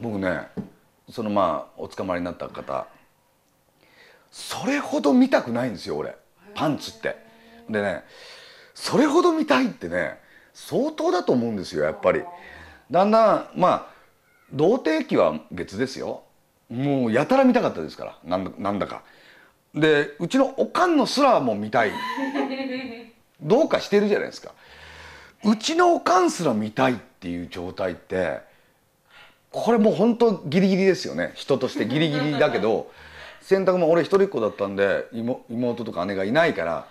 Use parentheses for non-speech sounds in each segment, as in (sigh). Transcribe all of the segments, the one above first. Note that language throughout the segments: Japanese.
僕ねそのまあお捕まりになった方それほど見たくないんですよ俺パンツって。でねそれほど見たいってね相当だと思うんですよやっぱり。だんだんまあ童貞期は別ですよもうやたら見たかったですからなんだなんだか。でうちのおかんのすらも見たい (laughs) どうかしてるじゃないですか。うちのおかんすら見たいっていう状態ってこれもう本当ギリギリですよね人としてギリギリだけど洗濯も俺一人っ子だったんで妹とか姉がいないから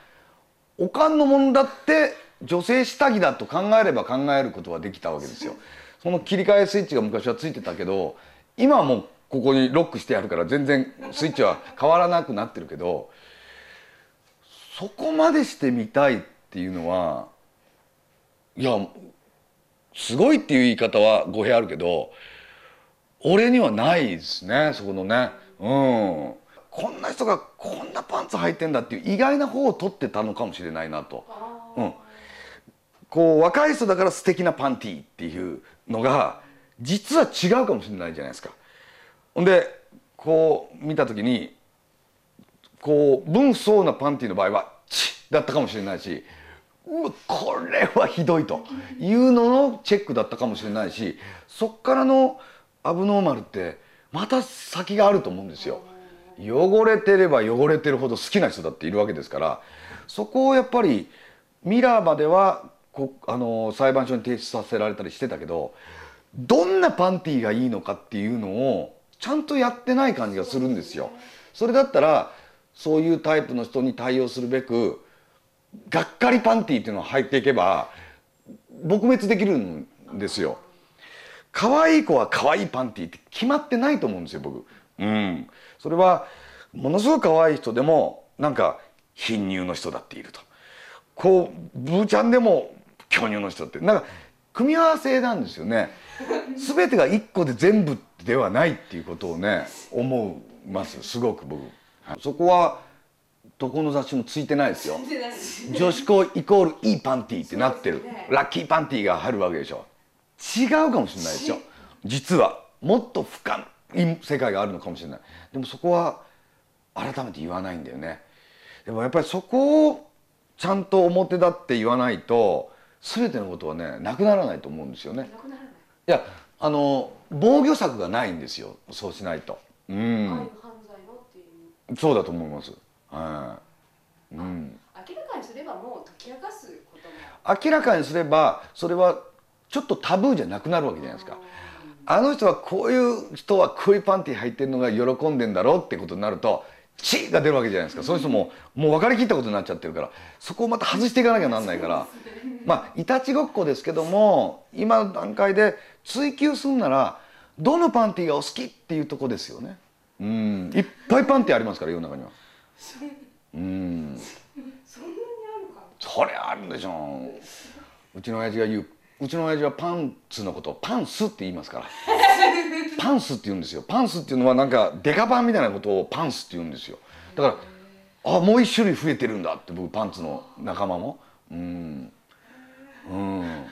おかんのものだって女性下着だと考えれば考えることはできたわけですよ。その切り替えスイッチが昔はついてたけど今はもうここにロックしてやるから全然スイッチは変わらなくなってるけどそこまでしてみたいっていうのはいやすごいっていう言い方は語弊あるけど俺にはないですねそこのねうんこんな人がこんなパンツ履いてんだっていう意外な方を取ってたのかもしれないなと。うん、こう若い人だから素敵なパンティーっていうのが実は違うかもしれないじゃないですか。ほんでこう見た時にこう分相なパンティーの場合は「チッ」だったかもしれないしうわこれはひどいというののチェックだったかもしれないしそっからのアブノーマルってまた先があると思うんですよ。汚れてれば汚れてるほど好きな人だっているわけですからそこをやっぱりミラーまではこあの裁判所に提出させられたりしてたけどどんなパンティーがいいのかっていうのをちゃんとやってない感じがするんですよ。それだったらそういうタイプの人に対応するべくがっかりパンティーっていうのを履いていけば撲滅できるんですよ。可愛い子は可愛いパンティーって決まってないと思うんですよ僕。うん。それはものすごく可愛い人でもなんか貧乳の人だっていると。こうブーちゃんでも巨乳の人ってなんか組み合わせなんですよね。全てが一個で全部ではないっていうことをね思いますすごく僕。そこはどこの雑誌もついてないですよ女子校イコールいいパンティーってなってるラッキーパンティーが入るわけでしょ違うかもしれないですよ。実はもっと深い世界があるのかもしれない。でもそこは改めて言わないんだよね。でもやっぱりそこをちゃんと表立って言わないと全てのことはねなくならないと思うんですよね。い。やあの防御策がないんですよ。そうしないと。うん。そうだと思います。はい、うん、明らかにすればもう解き明かすことも。明らかにすればそれはちょっとタブーじゃなくなるわけじゃないですか。あの人はこういう人はこういうパンティ履いてるのが喜んでんだろうってことになると「チー」が出るわけじゃないですか。そういう人ももう分かりきったことになっちゃってるから。そこをまた外していかなきゃなんないから。まあいたちごっこですけども今の段階で追求するならどのパンティがお好きっていうとこですよね。うん。いっぱいパンティありますから世の中には。うん。そんなにあるか。そりゃあるでしょうちの親父が言ううちの親父はパンツのことをパンスって言いますから。(laughs) パンスって言うんですよ。パンスっていうのはなんかデカパンみたいなことをパンスって言うんですよ。だからあもう一種類増えてるんだって僕パンツの仲間も。うん。うん。